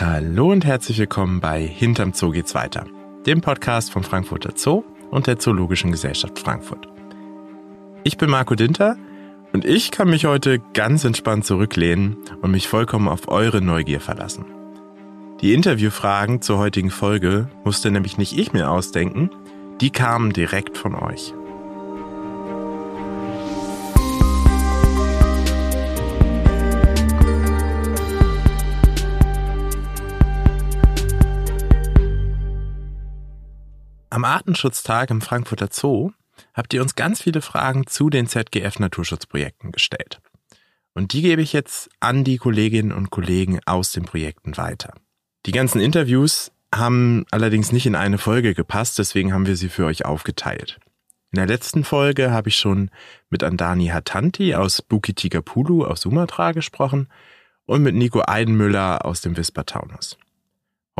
Hallo und herzlich willkommen bei Hinterm Zoo geht's weiter, dem Podcast vom Frankfurter Zoo und der Zoologischen Gesellschaft Frankfurt. Ich bin Marco Dinter und ich kann mich heute ganz entspannt zurücklehnen und mich vollkommen auf eure Neugier verlassen. Die Interviewfragen zur heutigen Folge musste nämlich nicht ich mir ausdenken, die kamen direkt von euch. Am Artenschutztag im Frankfurter Zoo habt ihr uns ganz viele Fragen zu den ZGF Naturschutzprojekten gestellt. Und die gebe ich jetzt an die Kolleginnen und Kollegen aus den Projekten weiter. Die ganzen Interviews haben allerdings nicht in eine Folge gepasst, deswegen haben wir sie für euch aufgeteilt. In der letzten Folge habe ich schon mit Andani Hatanti aus Bukit-Tigapulu aus Sumatra gesprochen und mit Nico Eidenmüller aus dem Wisper-Taunus.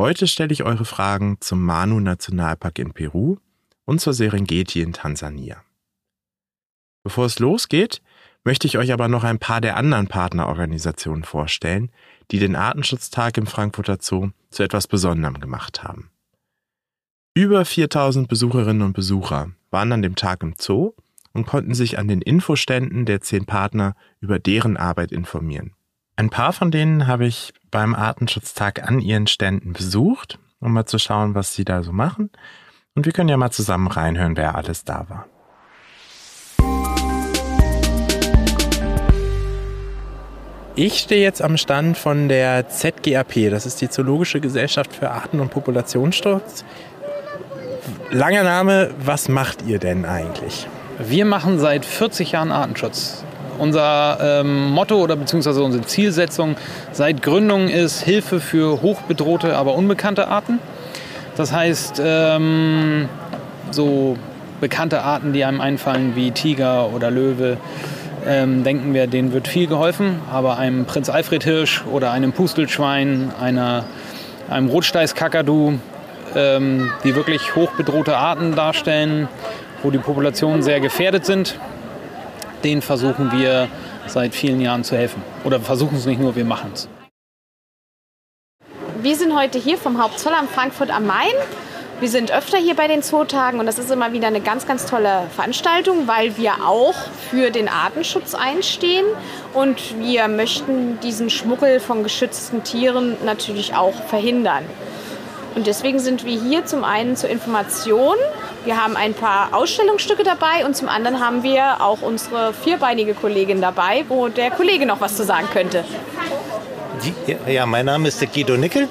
Heute stelle ich eure Fragen zum Manu-Nationalpark in Peru und zur Serengeti in Tansania. Bevor es losgeht, möchte ich euch aber noch ein paar der anderen Partnerorganisationen vorstellen, die den Artenschutztag im Frankfurter Zoo zu etwas Besonderem gemacht haben. Über 4000 Besucherinnen und Besucher waren an dem Tag im Zoo und konnten sich an den Infoständen der zehn Partner über deren Arbeit informieren. Ein paar von denen habe ich beim Artenschutztag an ihren Ständen besucht, um mal zu schauen, was sie da so machen. Und wir können ja mal zusammen reinhören, wer alles da war. Ich stehe jetzt am Stand von der ZGAP, das ist die Zoologische Gesellschaft für Arten- und Populationsschutz. Langer Name, was macht ihr denn eigentlich? Wir machen seit 40 Jahren Artenschutz. Unser ähm, Motto oder beziehungsweise unsere Zielsetzung seit Gründung ist Hilfe für hochbedrohte, aber unbekannte Arten. Das heißt, ähm, so bekannte Arten, die einem einfallen, wie Tiger oder Löwe, ähm, denken wir, denen wird viel geholfen. Aber einem Prinz Alfred Hirsch oder einem Pustelschwein, einer, einem Rotsteißkakadu, ähm, die wirklich hochbedrohte Arten darstellen, wo die Populationen sehr gefährdet sind, denen versuchen wir seit vielen Jahren zu helfen. Oder versuchen es nicht nur, wir machen es. Wir sind heute hier vom Hauptzollamt Frankfurt am Main. Wir sind öfter hier bei den Zootagen und das ist immer wieder eine ganz, ganz tolle Veranstaltung, weil wir auch für den Artenschutz einstehen und wir möchten diesen Schmuggel von geschützten Tieren natürlich auch verhindern. Und deswegen sind wir hier zum einen zur Information. Wir haben ein paar Ausstellungsstücke dabei und zum anderen haben wir auch unsere vierbeinige Kollegin dabei, wo der Kollege noch was zu sagen könnte. Ja, mein Name ist Guido Nickel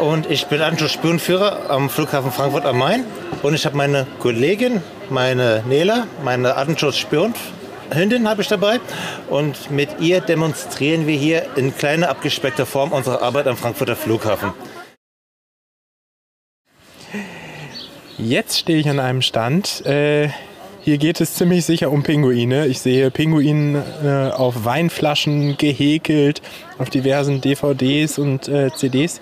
und ich bin Artenschutzspürenführer am Flughafen Frankfurt am Main. Und ich habe meine Kollegin, meine Nela, meine Artenschutzspürenhündin habe ich dabei. Und mit ihr demonstrieren wir hier in kleiner abgespeckter Form unsere Arbeit am Frankfurter Flughafen. Jetzt stehe ich an einem Stand. Äh, hier geht es ziemlich sicher um Pinguine. Ich sehe Pinguine äh, auf Weinflaschen gehäkelt, auf diversen DVDs und äh, CDs.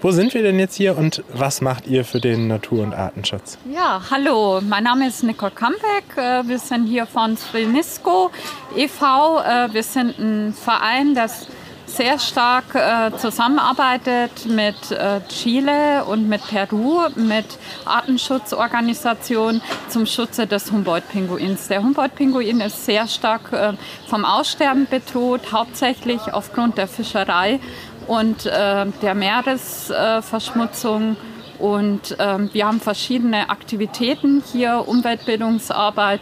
Wo sind wir denn jetzt hier und was macht ihr für den Natur- und Artenschutz? Ja, hallo, mein Name ist Nicole Kambeck. Äh, wir sind hier von Svilnisco e.V. Äh, wir sind ein Verein, das sehr stark äh, zusammenarbeitet mit äh, Chile und mit Peru, mit Artenschutzorganisationen zum Schutze des Humboldt-Pinguins. Der Humboldt-Pinguin ist sehr stark äh, vom Aussterben bedroht, hauptsächlich aufgrund der Fischerei und äh, der Meeresverschmutzung. und ähm, wir haben verschiedene Aktivitäten hier, Umweltbildungsarbeit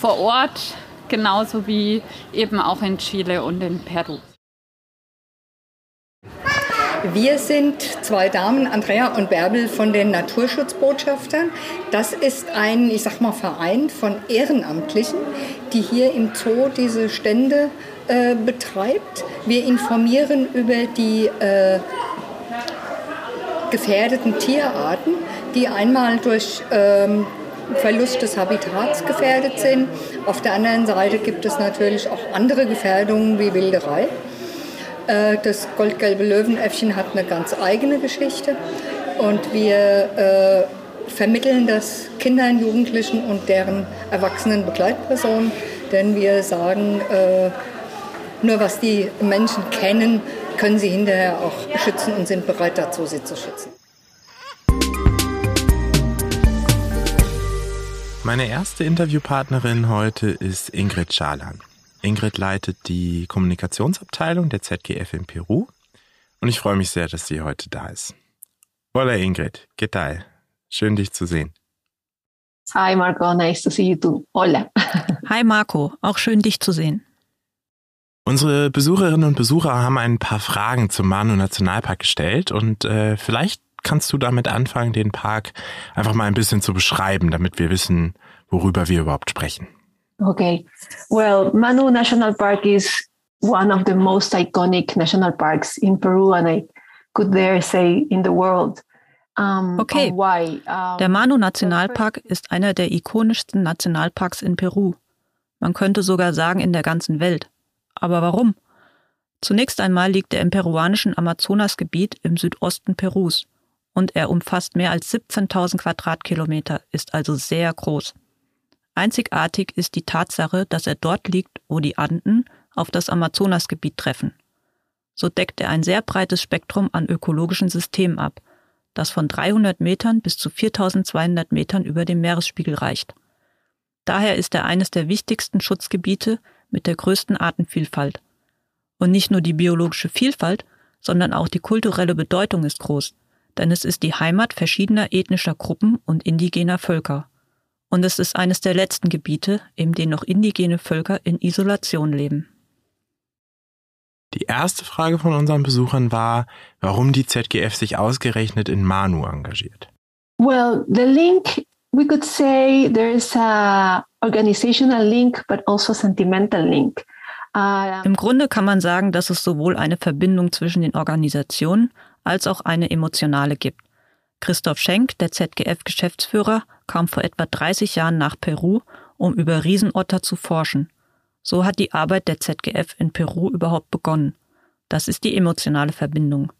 vor Ort, genauso wie eben auch in Chile und in Peru. Wir sind zwei Damen, Andrea und Bärbel von den Naturschutzbotschaftern. Das ist ein, ich sag mal, Verein von Ehrenamtlichen, die hier im Zoo diese Stände äh, betreibt. Wir informieren über die äh, gefährdeten Tierarten, die einmal durch ähm, Verlust des Habitats gefährdet sind. Auf der anderen Seite gibt es natürlich auch andere Gefährdungen wie Wilderei. Äh, das goldgelbe Löwenäffchen hat eine ganz eigene Geschichte und wir äh, vermitteln das Kindern, Jugendlichen und deren erwachsenen Begleitpersonen, denn wir sagen, äh, nur was die Menschen kennen, können sie hinterher auch schützen und sind bereit dazu, sie zu schützen. Meine erste Interviewpartnerin heute ist Ingrid Schalan. Ingrid leitet die Kommunikationsabteilung der ZGF in Peru und ich freue mich sehr, dass sie heute da ist. Hola Ingrid, ¿qué tal? Schön dich zu sehen. Hi Marco, nice to see you too. Hola. Hi Marco, auch schön dich zu sehen. Unsere Besucherinnen und Besucher haben ein paar Fragen zum Manu Nationalpark gestellt und äh, vielleicht kannst du damit anfangen, den Park einfach mal ein bisschen zu beschreiben, damit wir wissen, worüber wir überhaupt sprechen. Okay. Well, Manu National Park is one of the most iconic national parks in Peru and I could dare say in the world. Okay. Der Manu Nationalpark ist einer der ikonischsten Nationalparks in Peru. Man könnte sogar sagen in der ganzen Welt. Aber warum? Zunächst einmal liegt er im peruanischen Amazonasgebiet im Südosten Perus und er umfasst mehr als 17.000 Quadratkilometer, ist also sehr groß. Einzigartig ist die Tatsache, dass er dort liegt, wo die Anden auf das Amazonasgebiet treffen. So deckt er ein sehr breites Spektrum an ökologischen Systemen ab, das von 300 Metern bis zu 4200 Metern über dem Meeresspiegel reicht. Daher ist er eines der wichtigsten Schutzgebiete mit der größten Artenvielfalt. Und nicht nur die biologische Vielfalt, sondern auch die kulturelle Bedeutung ist groß, denn es ist die Heimat verschiedener ethnischer Gruppen und indigener Völker. Und es ist eines der letzten Gebiete, in denen noch indigene Völker in Isolation leben. Die erste Frage von unseren Besuchern war, warum die ZGF sich ausgerechnet in Manu engagiert. Well, the link, we could say there is a organizational link, but also sentimental link. Uh, Im Grunde kann man sagen, dass es sowohl eine Verbindung zwischen den Organisationen als auch eine emotionale gibt. Christoph Schenk, der ZGF-Geschäftsführer, kam vor etwa 30 Jahren nach Peru, um über Riesenotter zu forschen. So hat die Arbeit der ZGF in Peru überhaupt begonnen. Das ist die emotionale Verbindung.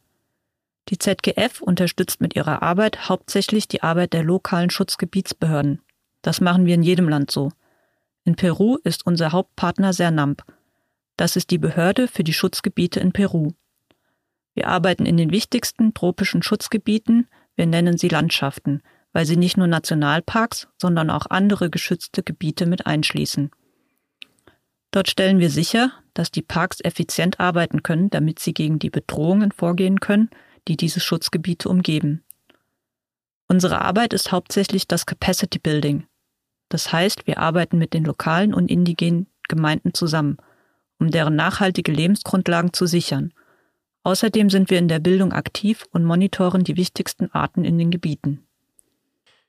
Die ZGF unterstützt mit ihrer Arbeit hauptsächlich die Arbeit der lokalen Schutzgebietsbehörden. Das machen wir in jedem Land so. In Peru ist unser Hauptpartner Sernamp. Das ist die Behörde für die Schutzgebiete in Peru. Wir arbeiten in den wichtigsten tropischen Schutzgebieten, wir nennen sie Landschaften, weil sie nicht nur Nationalparks, sondern auch andere geschützte Gebiete mit einschließen. Dort stellen wir sicher, dass die Parks effizient arbeiten können, damit sie gegen die Bedrohungen vorgehen können, die diese Schutzgebiete umgeben. Unsere Arbeit ist hauptsächlich das Capacity Building. Das heißt, wir arbeiten mit den lokalen und indigenen Gemeinden zusammen, um deren nachhaltige Lebensgrundlagen zu sichern Außerdem sind wir in der Bildung aktiv und monitoren die wichtigsten Arten in den Gebieten.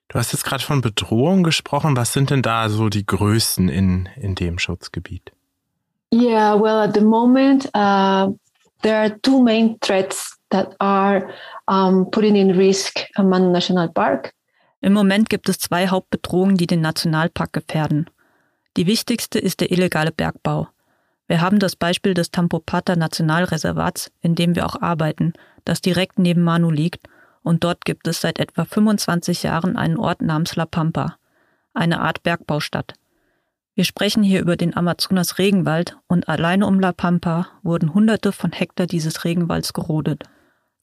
Du hast jetzt gerade von Bedrohung gesprochen. Was sind denn da so die größten in, in dem Schutzgebiet? Yeah, well, at the moment, uh, there are two main threats that are um, putting in risk Manu National Park. Im Moment gibt es zwei Hauptbedrohungen, die den Nationalpark gefährden. Die wichtigste ist der illegale Bergbau. Wir haben das Beispiel des Tampopata Nationalreservats, in dem wir auch arbeiten, das direkt neben Manu liegt, und dort gibt es seit etwa 25 Jahren einen Ort namens La Pampa, eine Art Bergbaustadt. Wir sprechen hier über den Amazonas Regenwald und alleine um La Pampa wurden hunderte von Hektar dieses Regenwalds gerodet.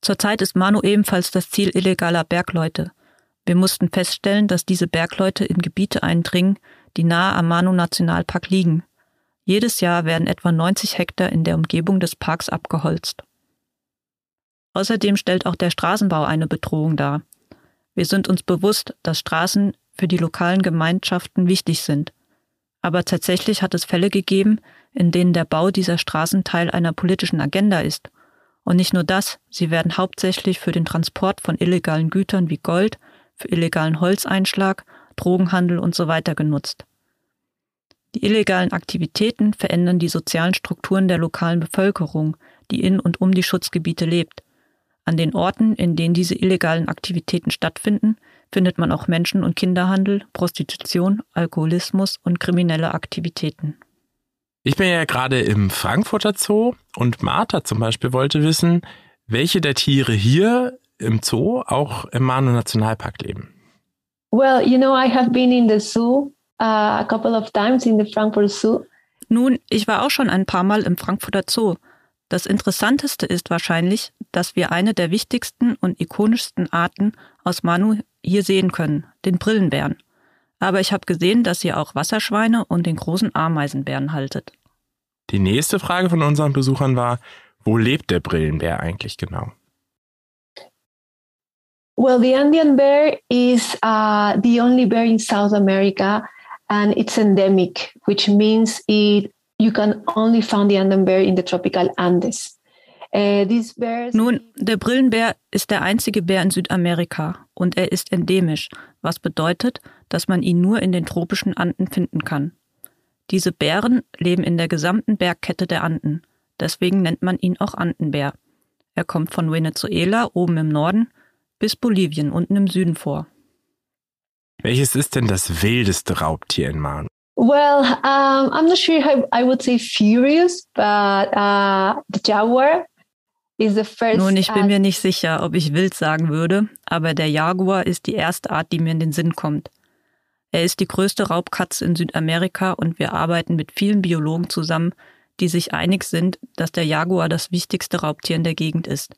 Zurzeit ist Manu ebenfalls das Ziel illegaler Bergleute. Wir mussten feststellen, dass diese Bergleute in Gebiete eindringen, die nahe am Manu Nationalpark liegen, jedes Jahr werden etwa 90 Hektar in der Umgebung des Parks abgeholzt. Außerdem stellt auch der Straßenbau eine Bedrohung dar. Wir sind uns bewusst, dass Straßen für die lokalen Gemeinschaften wichtig sind. Aber tatsächlich hat es Fälle gegeben, in denen der Bau dieser Straßen Teil einer politischen Agenda ist. Und nicht nur das, sie werden hauptsächlich für den Transport von illegalen Gütern wie Gold, für illegalen Holzeinschlag, Drogenhandel und so genutzt. Die illegalen Aktivitäten verändern die sozialen Strukturen der lokalen Bevölkerung, die in und um die Schutzgebiete lebt. An den Orten, in denen diese illegalen Aktivitäten stattfinden, findet man auch Menschen- und Kinderhandel, Prostitution, Alkoholismus und kriminelle Aktivitäten. Ich bin ja gerade im Frankfurter Zoo und Martha zum Beispiel wollte wissen, welche der Tiere hier im Zoo auch im Manu Nationalpark leben. Well, you know, I have been in the zoo uh, a couple of times in the Frankfurt Zoo. Nun, ich war auch schon ein paar Mal im Frankfurter Zoo. Das Interessanteste ist wahrscheinlich, dass wir eine der wichtigsten und ikonischsten Arten aus Manu hier sehen können, den Brillenbären. Aber ich habe gesehen, dass ihr auch Wasserschweine und den großen Ameisenbären haltet. Die nächste Frage von unseren Besuchern war, wo lebt der Brillenbär eigentlich genau? Well, the Andean bear is uh, the only bear in South America and it's endemic, which means it you can only find the Andean bear in the tropical Andes. Uh, Nun, der Brillenbär ist der einzige Bär in Südamerika und er ist endemisch, was bedeutet, dass man ihn nur in den tropischen Anden finden kann. Diese Bären leben in der gesamten Bergkette der Anden, deswegen nennt man ihn auch Andenbär. Er kommt von Venezuela oben im Norden bis Bolivien unten im Süden vor. Welches ist denn das wildeste Raubtier in Manu? Well, um, I'm not sure how I would say furious, but uh, the jaguar is the first. Nun, ich bin mir nicht sicher, ob ich wild sagen würde, aber der Jaguar ist die erste Art, die mir in den Sinn kommt. Er ist die größte Raubkatze in Südamerika und wir arbeiten mit vielen Biologen zusammen, die sich einig sind, dass der Jaguar das wichtigste Raubtier in der Gegend ist.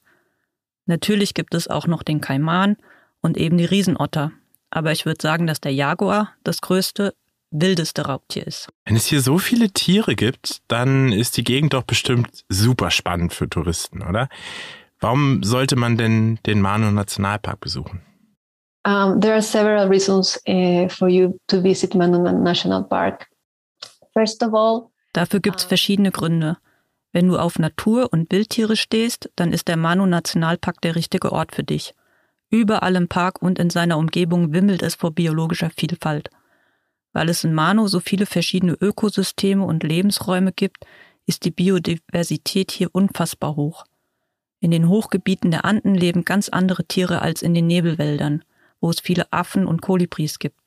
Natürlich gibt es auch noch den Kaiman und eben die Riesenotter. Aber ich würde sagen, dass der Jaguar das größte, wildeste Raubtier ist. Wenn es hier so viele Tiere gibt, dann ist die Gegend doch bestimmt super spannend für Touristen, oder? Warum sollte man denn den Manu Nationalpark besuchen? Um, there are several reasons uh, for you to visit Manu National Park. First of all, Dafür gibt es verschiedene Gründe. Wenn du auf Natur und Wildtiere stehst, dann ist der Manu Nationalpark der richtige Ort für dich. Überall im Park und in seiner Umgebung wimmelt es vor biologischer Vielfalt. Weil es in Manu so viele verschiedene Ökosysteme und Lebensräume gibt, ist die Biodiversität hier unfassbar hoch. In den Hochgebieten der Anden leben ganz andere Tiere als in den Nebelwäldern, wo es viele Affen und Kolibris gibt.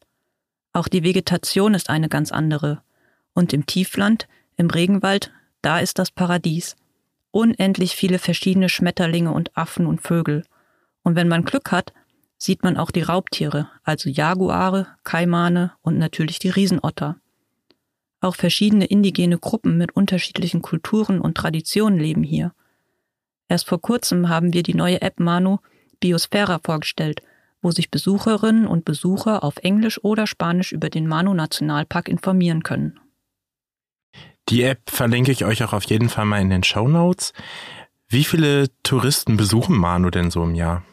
Auch die Vegetation ist eine ganz andere. Und im Tiefland, im Regenwald, da ist das Paradies. Unendlich viele verschiedene Schmetterlinge und Affen und Vögel. Und wenn man Glück hat, sieht man auch die Raubtiere, also Jaguare, Kaimane und natürlich die Riesenotter. Auch verschiedene indigene Gruppen mit unterschiedlichen Kulturen und Traditionen leben hier. Erst vor kurzem haben wir die neue App Manu Biosphära vorgestellt, wo sich Besucherinnen und Besucher auf Englisch oder Spanisch über den Manu Nationalpark informieren können. Die App verlinke ich euch auch auf jeden Fall mal in den Show Notes. Wie viele Touristen besuchen Manu denn so im Jahr?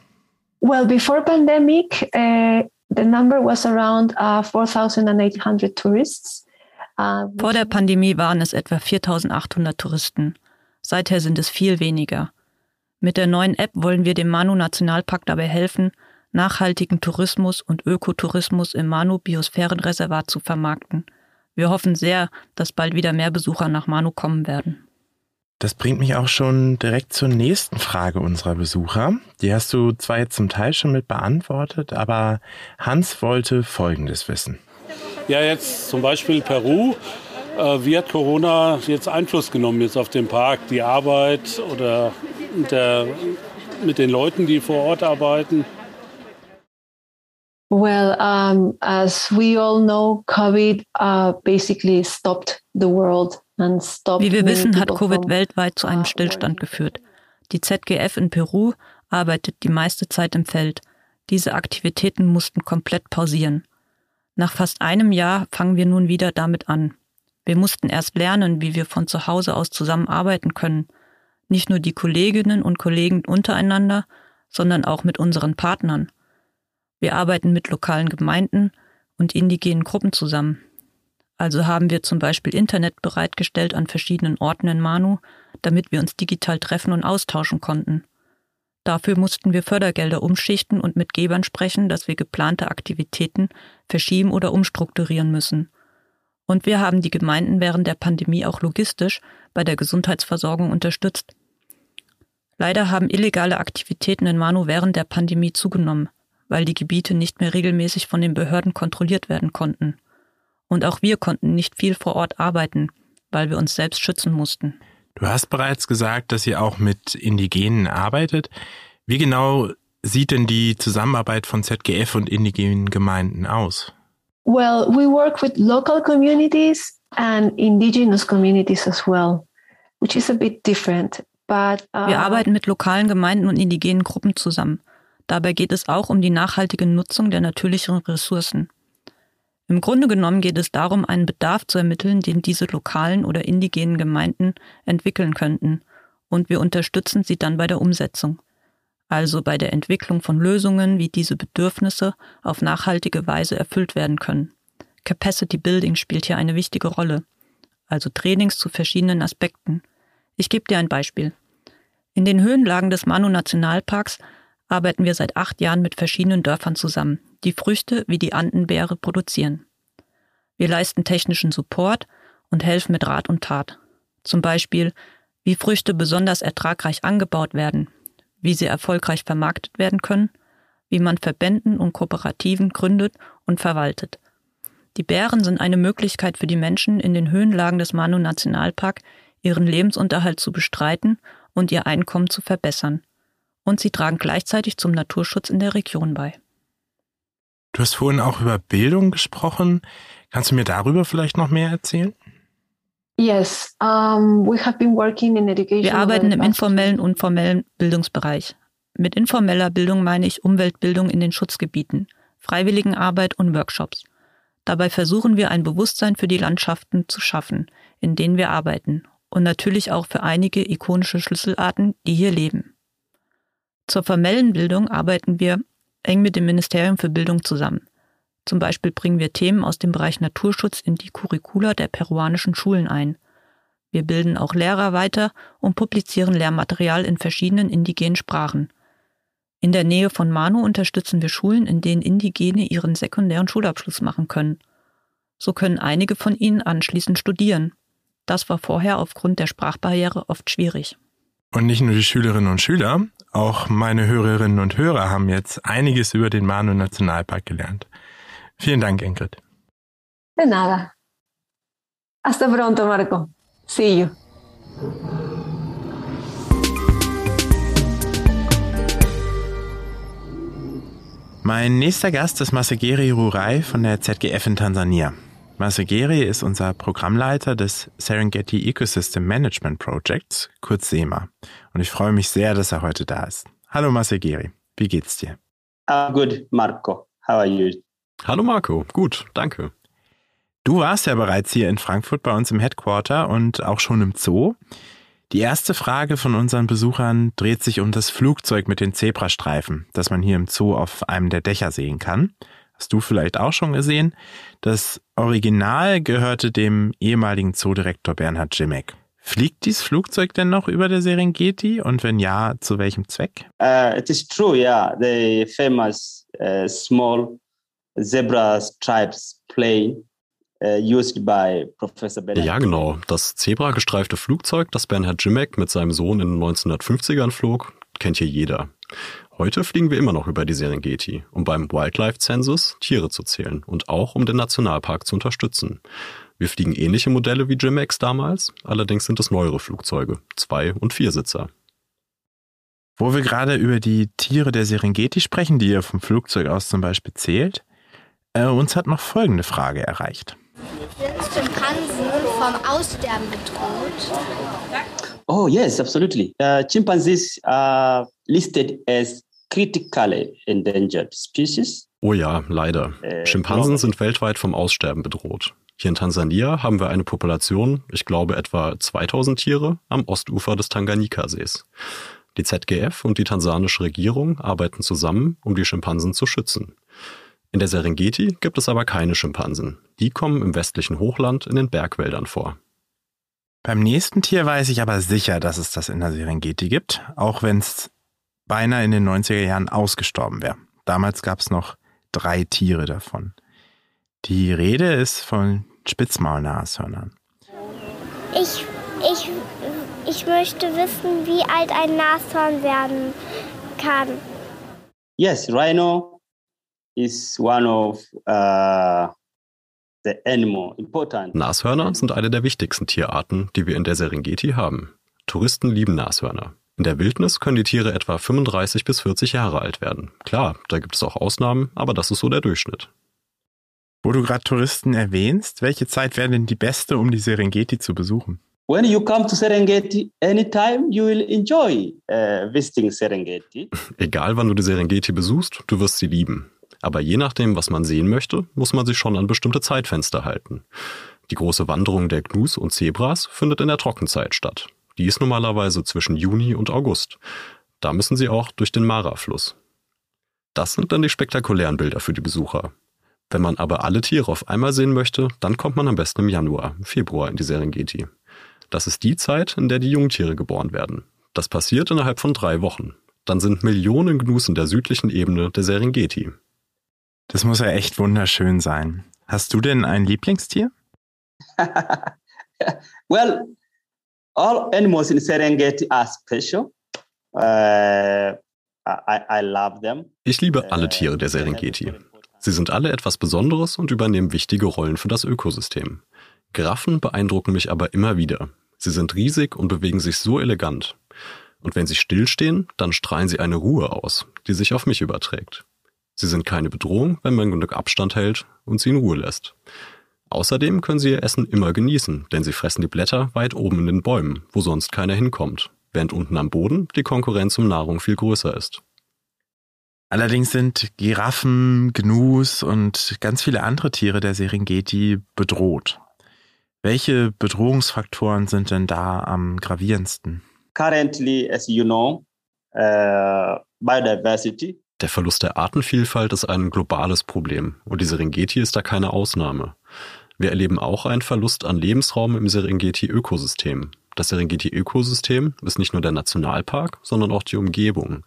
Well, before pandemic, uh, the number was around uh, 4,800 tourists. Uh, Vor der Pandemie waren es etwa 4.800 Touristen. Seither sind es viel weniger. Mit der neuen App wollen wir dem Manu Nationalpark dabei helfen, nachhaltigen Tourismus und Ökotourismus im Manu Biosphärenreservat zu vermarkten – wir hoffen sehr, dass bald wieder mehr Besucher nach Manu kommen werden. Das bringt mich auch schon direkt zur nächsten Frage unserer Besucher. Die hast du zwar jetzt zum Teil schon mit beantwortet, aber Hans wollte Folgendes wissen. Ja, jetzt zum Beispiel Peru. Äh, wie hat Corona jetzt Einfluss genommen jetzt auf den Park, die Arbeit oder der, mit den Leuten, die vor Ort arbeiten? Well, um, as we all know, COVID uh, basically stopped the world. Wie wir wissen, hat Covid weltweit zu einem Stillstand geführt. Die ZGF in Peru arbeitet die meiste Zeit im Feld. Diese Aktivitäten mussten komplett pausieren. Nach fast einem Jahr fangen wir nun wieder damit an. Wir mussten erst lernen, wie wir von zu Hause aus zusammenarbeiten können. Nicht nur die Kolleginnen und Kollegen untereinander, sondern auch mit unseren Partnern. Wir arbeiten mit lokalen Gemeinden und indigenen Gruppen zusammen. Also haben wir zum Beispiel Internet bereitgestellt an verschiedenen Orten in Manu, damit wir uns digital treffen und austauschen konnten. Dafür mussten wir Fördergelder umschichten und mit Gebern sprechen, dass wir geplante Aktivitäten verschieben oder umstrukturieren müssen. Und wir haben die Gemeinden während der Pandemie auch logistisch bei der Gesundheitsversorgung unterstützt. Leider haben illegale Aktivitäten in Manu während der Pandemie zugenommen weil die Gebiete nicht mehr regelmäßig von den Behörden kontrolliert werden konnten. Und auch wir konnten nicht viel vor Ort arbeiten, weil wir uns selbst schützen mussten. Du hast bereits gesagt, dass ihr auch mit Indigenen arbeitet. Wie genau sieht denn die Zusammenarbeit von ZGF und indigenen Gemeinden aus? Well, we work with local communities and indigenous communities as well, which is a bit different. But, uh, Wir arbeiten mit lokalen Gemeinden und indigenen Gruppen zusammen. Dabei geht es auch um die nachhaltige Nutzung der natürlichen Ressourcen. Im Grunde genommen geht es darum, einen Bedarf zu ermitteln, den diese lokalen oder indigenen Gemeinden entwickeln könnten, und wir unterstützen sie dann bei der Umsetzung, also bei der Entwicklung von Lösungen, wie diese Bedürfnisse auf nachhaltige Weise erfüllt werden können. Capacity Building spielt hier eine wichtige Rolle, also Trainings zu verschiedenen Aspekten. Ich gebe dir ein Beispiel. In den Höhenlagen des Manu Nationalparks arbeiten wir seit acht Jahren mit verschiedenen Dörfern zusammen, die Früchte wie die Andenbeere produzieren. Wir leisten technischen Support und helfen mit Rat und Tat. Zum Beispiel, wie Früchte besonders ertragreich angebaut werden, wie sie erfolgreich vermarktet werden können, wie man Verbänden und Kooperativen gründet und verwaltet. Die Bären sind eine Möglichkeit für die Menschen in den Höhenlagen des Manu Nationalpark, ihren Lebensunterhalt zu bestreiten und ihr Einkommen zu verbessern. Und sie tragen gleichzeitig zum Naturschutz in der Region bei. Du hast vorhin auch über Bildung gesprochen. Kannst du mir darüber vielleicht noch mehr erzählen? Yes, um, we have been working in education. Wir arbeiten im informellen und formellen Bildungsbereich. Mit informeller Bildung meine ich Umweltbildung in den Schutzgebieten, Freiwilligenarbeit und Workshops. Dabei versuchen wir ein Bewusstsein für die Landschaften zu schaffen, in denen wir arbeiten und natürlich auch für einige ikonische Schlüsselarten, die hier leben. Zur formellen Bildung arbeiten wir eng mit dem Ministerium für Bildung zusammen. Zum Beispiel bringen wir Themen aus dem Bereich Naturschutz in die Curricula der peruanischen Schulen ein. Wir bilden auch Lehrer weiter und publizieren Lehrmaterial in verschiedenen indigenen Sprachen. In der Nähe von Manu unterstützen wir Schulen, in denen Indigene ihren sekundären Schulabschluss machen können. So können einige von ihnen anschließend studieren. Das war vorher aufgrund der Sprachbarriere oft schwierig. Und nicht nur die Schülerinnen und Schüler, auch meine Hörerinnen und Hörer haben jetzt einiges über den Manu Nationalpark gelernt. Vielen Dank, Ingrid. De nada. Hasta pronto, Marco. See you. Mein nächster Gast ist Masegeri Rurai von der ZGF in Tansania. Masegeri ist unser Programmleiter des Serengeti Ecosystem Management Projects, kurz SEMA. Und ich freue mich sehr, dass er heute da ist. Hallo Masegeri, wie geht's dir? Uh, good, Marco. How are you? Hallo Marco, gut, danke. Du warst ja bereits hier in Frankfurt bei uns im Headquarter und auch schon im Zoo. Die erste Frage von unseren Besuchern dreht sich um das Flugzeug mit den Zebrastreifen, das man hier im Zoo auf einem der Dächer sehen kann. Hast du vielleicht auch schon gesehen? Das Original gehörte dem ehemaligen Zoodirektor Bernhard Jimek. Fliegt dieses Flugzeug denn noch über der Serengeti und wenn ja, zu welchem Zweck? Uh, it is true, yeah. The famous uh, small zebra stripes plane uh, used by Professor Bernhard. Ja, genau. Das zebragestreifte Flugzeug, das Bernhard Jimek mit seinem Sohn in den 1950ern flog, kennt hier jeder. Heute fliegen wir immer noch über die Serengeti, um beim Wildlife Census Tiere zu zählen und auch um den Nationalpark zu unterstützen. Wir fliegen ähnliche Modelle wie Jimex damals, allerdings sind es neuere Flugzeuge, Zwei- und Viersitzer. Wo wir gerade über die Tiere der Serengeti sprechen, die ihr vom Flugzeug aus zum Beispiel zählt, äh, uns hat noch folgende Frage erreicht. Sind Schimpansen vom Aussterben bedroht? Oh, yes, absolutely. Uh, chimpanzees are listed as critically endangered species. Oh ja, leider. Äh, Schimpansen sind weltweit vom Aussterben bedroht. Hier in Tansania haben wir eine Population, ich glaube etwa 2000 Tiere, am Ostufer des Tanganjika-Sees. Die ZGF und die tansanische Regierung arbeiten zusammen, um die Schimpansen zu schützen. In der Serengeti gibt es aber keine Schimpansen. Die kommen im westlichen Hochland in den Bergwäldern vor. Beim nächsten Tier weiß ich aber sicher, dass es das in der Serengeti gibt, auch wenn es beinahe in den 90er Jahren ausgestorben wäre. Damals gab es noch drei Tiere davon. Die Rede ist von Spitzmaulnashörnern. Ich, ich, ich möchte wissen, wie alt ein Nashorn werden kann. Yes, rhino is one of uh, the animal important. Nashörner sind eine der wichtigsten Tierarten, die wir in der Serengeti haben. Touristen lieben Nashörner. In der Wildnis können die Tiere etwa 35 bis 40 Jahre alt werden. Klar, da gibt es auch Ausnahmen, aber das ist so der Durchschnitt. Wo du gerade Touristen erwähnst, welche Zeit wäre denn die beste, um die Serengeti zu besuchen? when you come to Serengeti, anytime you will enjoy uh, visiting Serengeti. Egal wann du die Serengeti besuchst, du wirst sie lieben. Aber je nachdem, was man sehen möchte, muss man sich schon an bestimmte Zeitfenster halten. Die große Wanderung der Gnus und Zebras findet in der Trockenzeit statt. Die ist normalerweise zwischen Juni und August. Da müssen sie auch durch den Mara-Fluss. Das sind dann die spektakulären Bilder für die Besucher. Wenn man aber alle Tiere auf einmal sehen möchte, dann kommt man am besten im Januar, Februar in die Serengeti. Das ist die Zeit, in der die Jungtiere geboren werden. Das passiert innerhalb von drei Wochen. Dann sind Millionen Gnus in der südlichen Ebene der Serengeti. Das muss ja echt wunderschön sein. Hast du denn ein Lieblingstier? well, all animals in Serengeti are special. Uh, I, I love them. Ich liebe alle Tiere der Serengeti. Sie sind alle etwas Besonderes und übernehmen wichtige Rollen für das Ökosystem. Giraffen beeindrucken mich aber immer wieder. Sie sind riesig und bewegen sich so elegant. Und wenn sie stillstehen, dann strahlen sie eine Ruhe aus, die sich auf mich überträgt. Sie sind keine Bedrohung, wenn man genug Abstand hält und sie in Ruhe lässt. Außerdem können sie ihr Essen immer genießen, denn sie fressen die Blätter weit oben in den Bäumen, wo sonst keiner hinkommt, während unten am Boden die Konkurrenz um Nahrung viel größer ist. Allerdings sind Giraffen, Gnus und ganz viele andere Tiere der Serengeti bedroht. Welche Bedrohungsfaktoren sind denn da am gravierendsten? Currently, as you know, uh, biodiversity. Der Verlust der Artenvielfalt ist ein globales Problem und die Serengeti ist da keine Ausnahme. Wir erleben auch einen Verlust an Lebensraum im Serengeti-Ökosystem. Das Serengeti-Ökosystem ist nicht nur der Nationalpark, sondern auch die Umgebung.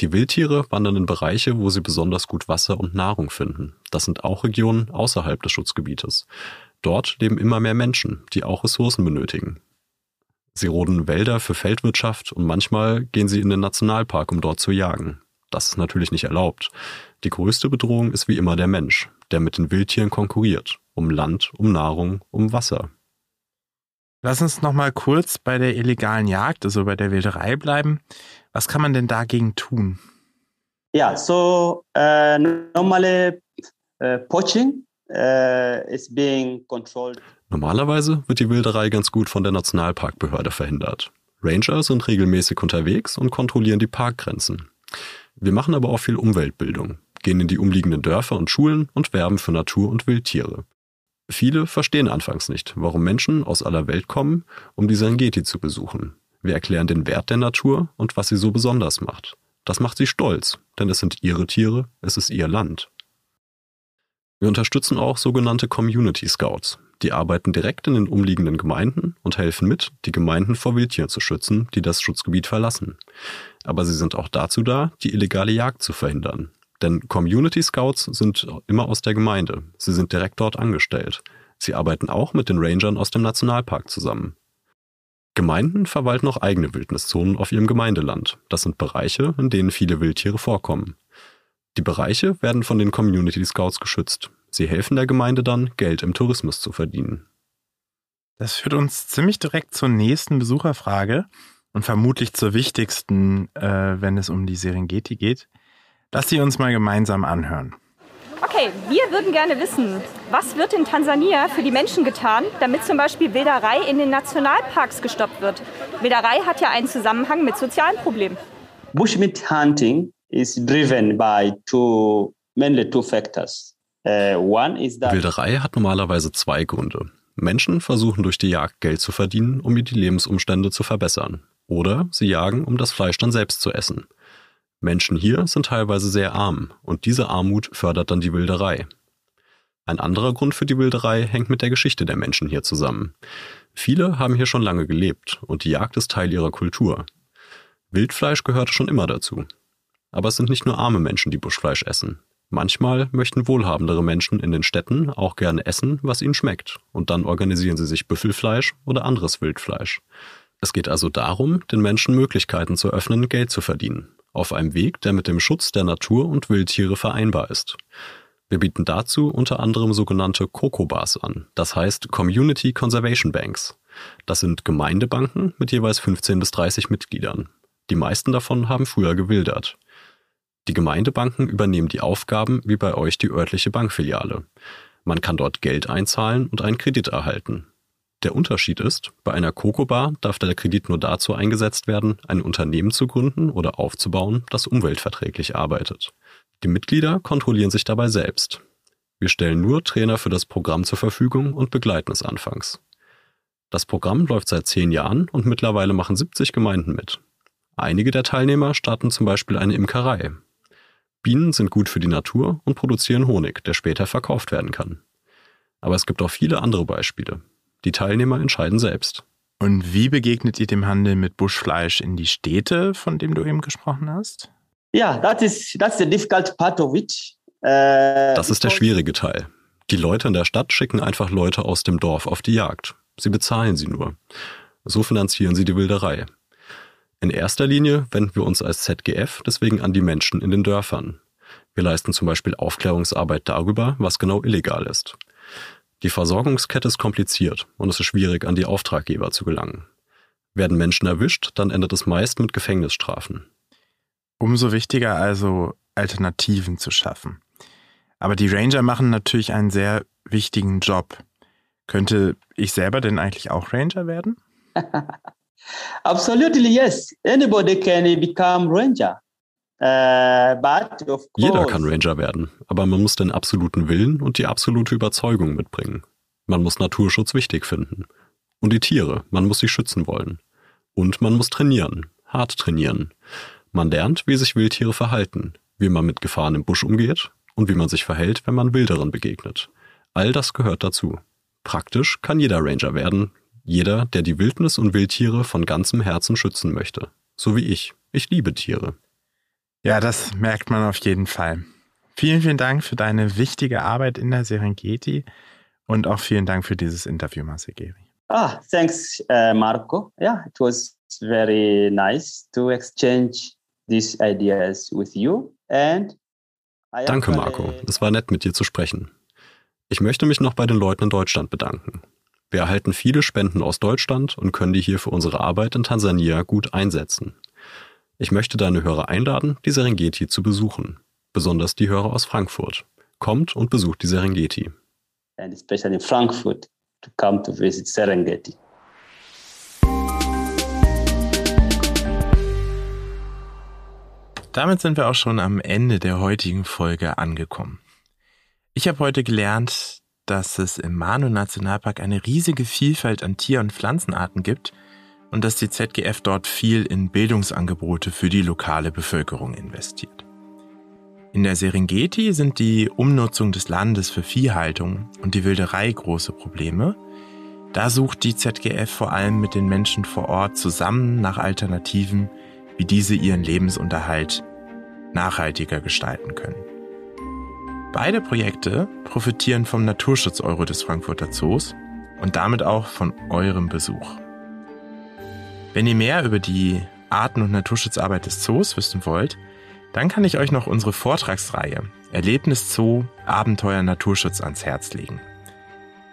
Die Wildtiere wandern in Bereiche, wo sie besonders gut Wasser und Nahrung finden. Das sind auch Regionen außerhalb des Schutzgebietes. Dort leben immer mehr Menschen, die auch Ressourcen benötigen. Sie roden Wälder für Feldwirtschaft und manchmal gehen sie in den Nationalpark, um dort zu jagen. Das ist natürlich nicht erlaubt. Die größte Bedrohung ist wie immer der Mensch, der mit den Wildtieren konkurriert. Um Land, um Nahrung, um Wasser. Lass uns noch mal kurz bei der illegalen Jagd, also bei der Wilderei bleiben. Was kann man denn dagegen tun? Ja, so uh, normally uh, poaching uh, is being controlled. Normalerweise wird die Wilderei ganz gut von der Nationalparkbehörde verhindert. Ranger sind regelmäßig unterwegs und kontrollieren die Parkgrenzen. Wir machen aber auch viel Umweltbildung, gehen in die umliegenden Dörfer und Schulen und werben für Natur- und Wildtiere. Viele verstehen anfangs nicht, warum Menschen aus aller Welt kommen, um die Serengeti zu besuchen. Wir erklären den Wert der Natur und was sie so besonders macht. Das macht sie stolz, denn es sind ihre Tiere, es ist ihr Land. Wir unterstützen auch sogenannte Community Scouts. Die arbeiten direkt in den umliegenden Gemeinden und helfen mit, die Gemeinden vor Wildtieren zu schützen, die das Schutzgebiet verlassen. Aber sie sind auch dazu da, die illegale Jagd zu verhindern. Denn Community Scouts sind immer aus der Gemeinde. Sie sind direkt dort angestellt. Sie arbeiten auch mit den Rangern aus dem Nationalpark zusammen. Gemeinden verwalten auch eigene Wildniszonen auf ihrem Gemeindeland. Das sind Bereiche, in denen viele Wildtiere vorkommen. Die Bereiche werden von den Community Scouts geschützt. Sie helfen der Gemeinde dann, Geld im Tourismus zu verdienen. Das führt uns ziemlich direkt zur nächsten Besucherfrage und vermutlich zur wichtigsten, äh, wenn es um die Serengeti geht. Lass sie uns mal gemeinsam anhören. Okay, wir würden gerne wissen, was wird in Tansania für die Menschen getan, damit zum Beispiel Wilderei in den Nationalparks gestoppt wird? Wilderei hat ja einen Zusammenhang mit sozialen Problemen. Bushmeat hunting is driven by two, mainly two factors. That Wilderei hat normalerweise zwei Gründe. Menschen versuchen durch die Jagd Geld zu verdienen, um die Lebensumstände zu verbessern. Oder sie jagen, um das Fleisch dann selbst zu essen. Menschen hier sind teilweise sehr arm und diese Armut fördert dann die Wilderei. Ein anderer Grund für die Wilderei hängt mit der Geschichte der Menschen hier zusammen. Viele haben hier schon lange gelebt und die Jagd ist Teil ihrer Kultur. Wildfleisch gehörte schon immer dazu. Aber es sind nicht nur arme Menschen, die Buschfleisch essen. Manchmal möchten wohlhabendere Menschen in den Städten auch gerne essen, was ihnen schmeckt, und dann organisieren sie sich Büffelfleisch oder anderes Wildfleisch. Es geht also darum, den Menschen Möglichkeiten zu öffnen, Geld zu verdienen, auf einem Weg, der mit dem Schutz der Natur und Wildtiere vereinbar ist. Wir bieten dazu unter anderem sogenannte COCO-Bars an, das heißt Community Conservation Banks. Das sind Gemeindebanken mit jeweils 15 bis 30 Mitgliedern. Die meisten davon haben früher gewildert. Die Gemeindebanken übernehmen die Aufgaben wie bei euch die örtliche Bankfiliale. Man kann dort Geld einzahlen und einen Kredit erhalten. Der Unterschied ist, bei einer Coco-Bar darf der Kredit nur dazu eingesetzt werden, ein Unternehmen zu gründen oder aufzubauen, das umweltverträglich arbeitet. Die Mitglieder kontrollieren sich dabei selbst. Wir stellen nur Trainer für das Programm zur Verfügung und begleiten es anfangs. Das Programm läuft seit zehn Jahren und mittlerweile machen 70 Gemeinden mit. Einige der Teilnehmer starten zum Beispiel eine Imkerei. Bienen sind gut für die Natur und produzieren Honig, der später verkauft werden kann. Aber es gibt auch viele andere Beispiele. Die Teilnehmer entscheiden selbst. Und wie begegnet ihr dem Handel mit Buschfleisch in die Städte, von dem du eben gesprochen hast? Yeah, that is that's the difficult part of it. Uh, das ist der schwierige Teil. Die Leute in der Stadt schicken einfach Leute aus dem Dorf auf die Jagd. Sie bezahlen sie nur. So finanzieren sie die Wilderei. In erster Linie wenden wir uns als ZGF deswegen an die Menschen in den Dörfern. Wir leisten zum Beispiel Aufklärungsarbeit darüber, was genau illegal ist. Die Versorgungskette ist kompliziert und es ist schwierig, an die Auftraggeber zu gelangen. Werden Menschen erwischt, dann endet es meist mit Gefängnisstrafen. Umso wichtiger also, Alternativen zu schaffen. Aber die Ranger machen natürlich einen sehr wichtigen Job. Könnte ich selber denn eigentlich auch Ranger werden? Absolutely yes. Anybody can become Ranger. Uh, Jeder kann Ranger werden, aber man muss den absoluten Willen und die absolute Überzeugung mitbringen. Man muss Naturschutz wichtig finden. Und die Tiere, man muss sie schützen wollen. Und man muss trainieren, hart trainieren. Man lernt, wie sich Wildtiere verhalten, wie man mit Gefahren im Busch umgeht und wie man sich verhält, wenn man Wilderen begegnet. All das gehört dazu. Praktisch kann jeder Ranger werden, jeder, der die Wildnis und Wildtiere von ganzem Herzen schützen möchte. So wie ich. Ich liebe Tiere. Ja, das merkt man auf jeden Fall. Vielen, vielen Dank für deine wichtige Arbeit in der Serengeti und auch vielen Dank für dieses Interview, Masegeri. Ah, thanks, uh, Marco. Yeah, it was very nice to exchange these ideas with you. And Danke, Marco. Es war nett, mit dir zu sprechen. Ich möchte mich noch bei den Leuten in Deutschland bedanken. Wir erhalten viele Spenden aus Deutschland und können die hier für unsere Arbeit in Tansania gut einsetzen. Ich möchte deine Hörer einladen, die Serengeti zu besuchen, besonders die Hörer aus Frankfurt. Kommt und besucht die Serengeti. And especially Frankfurt to come to visit Serengeti. Damit sind wir auch schon am Ende der heutigen Folge angekommen. Ich habe heute gelernt, dass es im Manu Nationalpark eine riesige Vielfalt an Tier- und Pflanzenarten gibt – und dass die ZGF dort viel in Bildungsangebote für die lokale Bevölkerung investiert. In der Serengeti sind die Umnutzung des Landes für Viehhaltung und die Wilderei große Probleme. Da sucht die ZGF vor allem mit den Menschen vor Ort zusammen nach Alternativen, wie diese ihren Lebensunterhalt nachhaltiger gestalten können. Beide Projekte profitieren vom Naturschutz-Euro des Frankfurter Zoos und damit auch von eurem Besuch. Wenn ihr mehr über die Arten- und Naturschutzarbeit des Zoos wissen wollt, dann kann ich euch noch unsere Vortragsreihe Erlebnis Zoo Abenteuer Naturschutz ans Herz legen.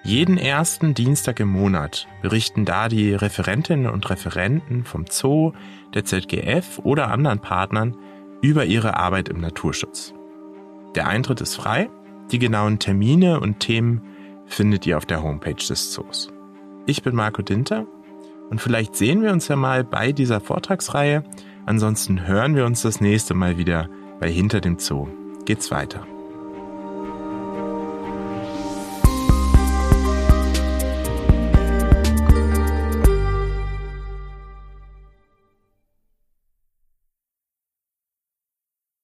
Jeden ersten Dienstag im Monat berichten da die Referentinnen und Referenten vom Zoo, der ZGF oder anderen Partnern über ihre Arbeit im Naturschutz. Der Eintritt ist frei, die genauen Termine und Themen findet ihr auf der Homepage des Zoos. Ich bin Marco Dinter und vielleicht sehen wir uns ja mal bei dieser Vortragsreihe. Ansonsten hören wir uns das nächste Mal wieder bei Hinter dem Zoo. Geht's weiter.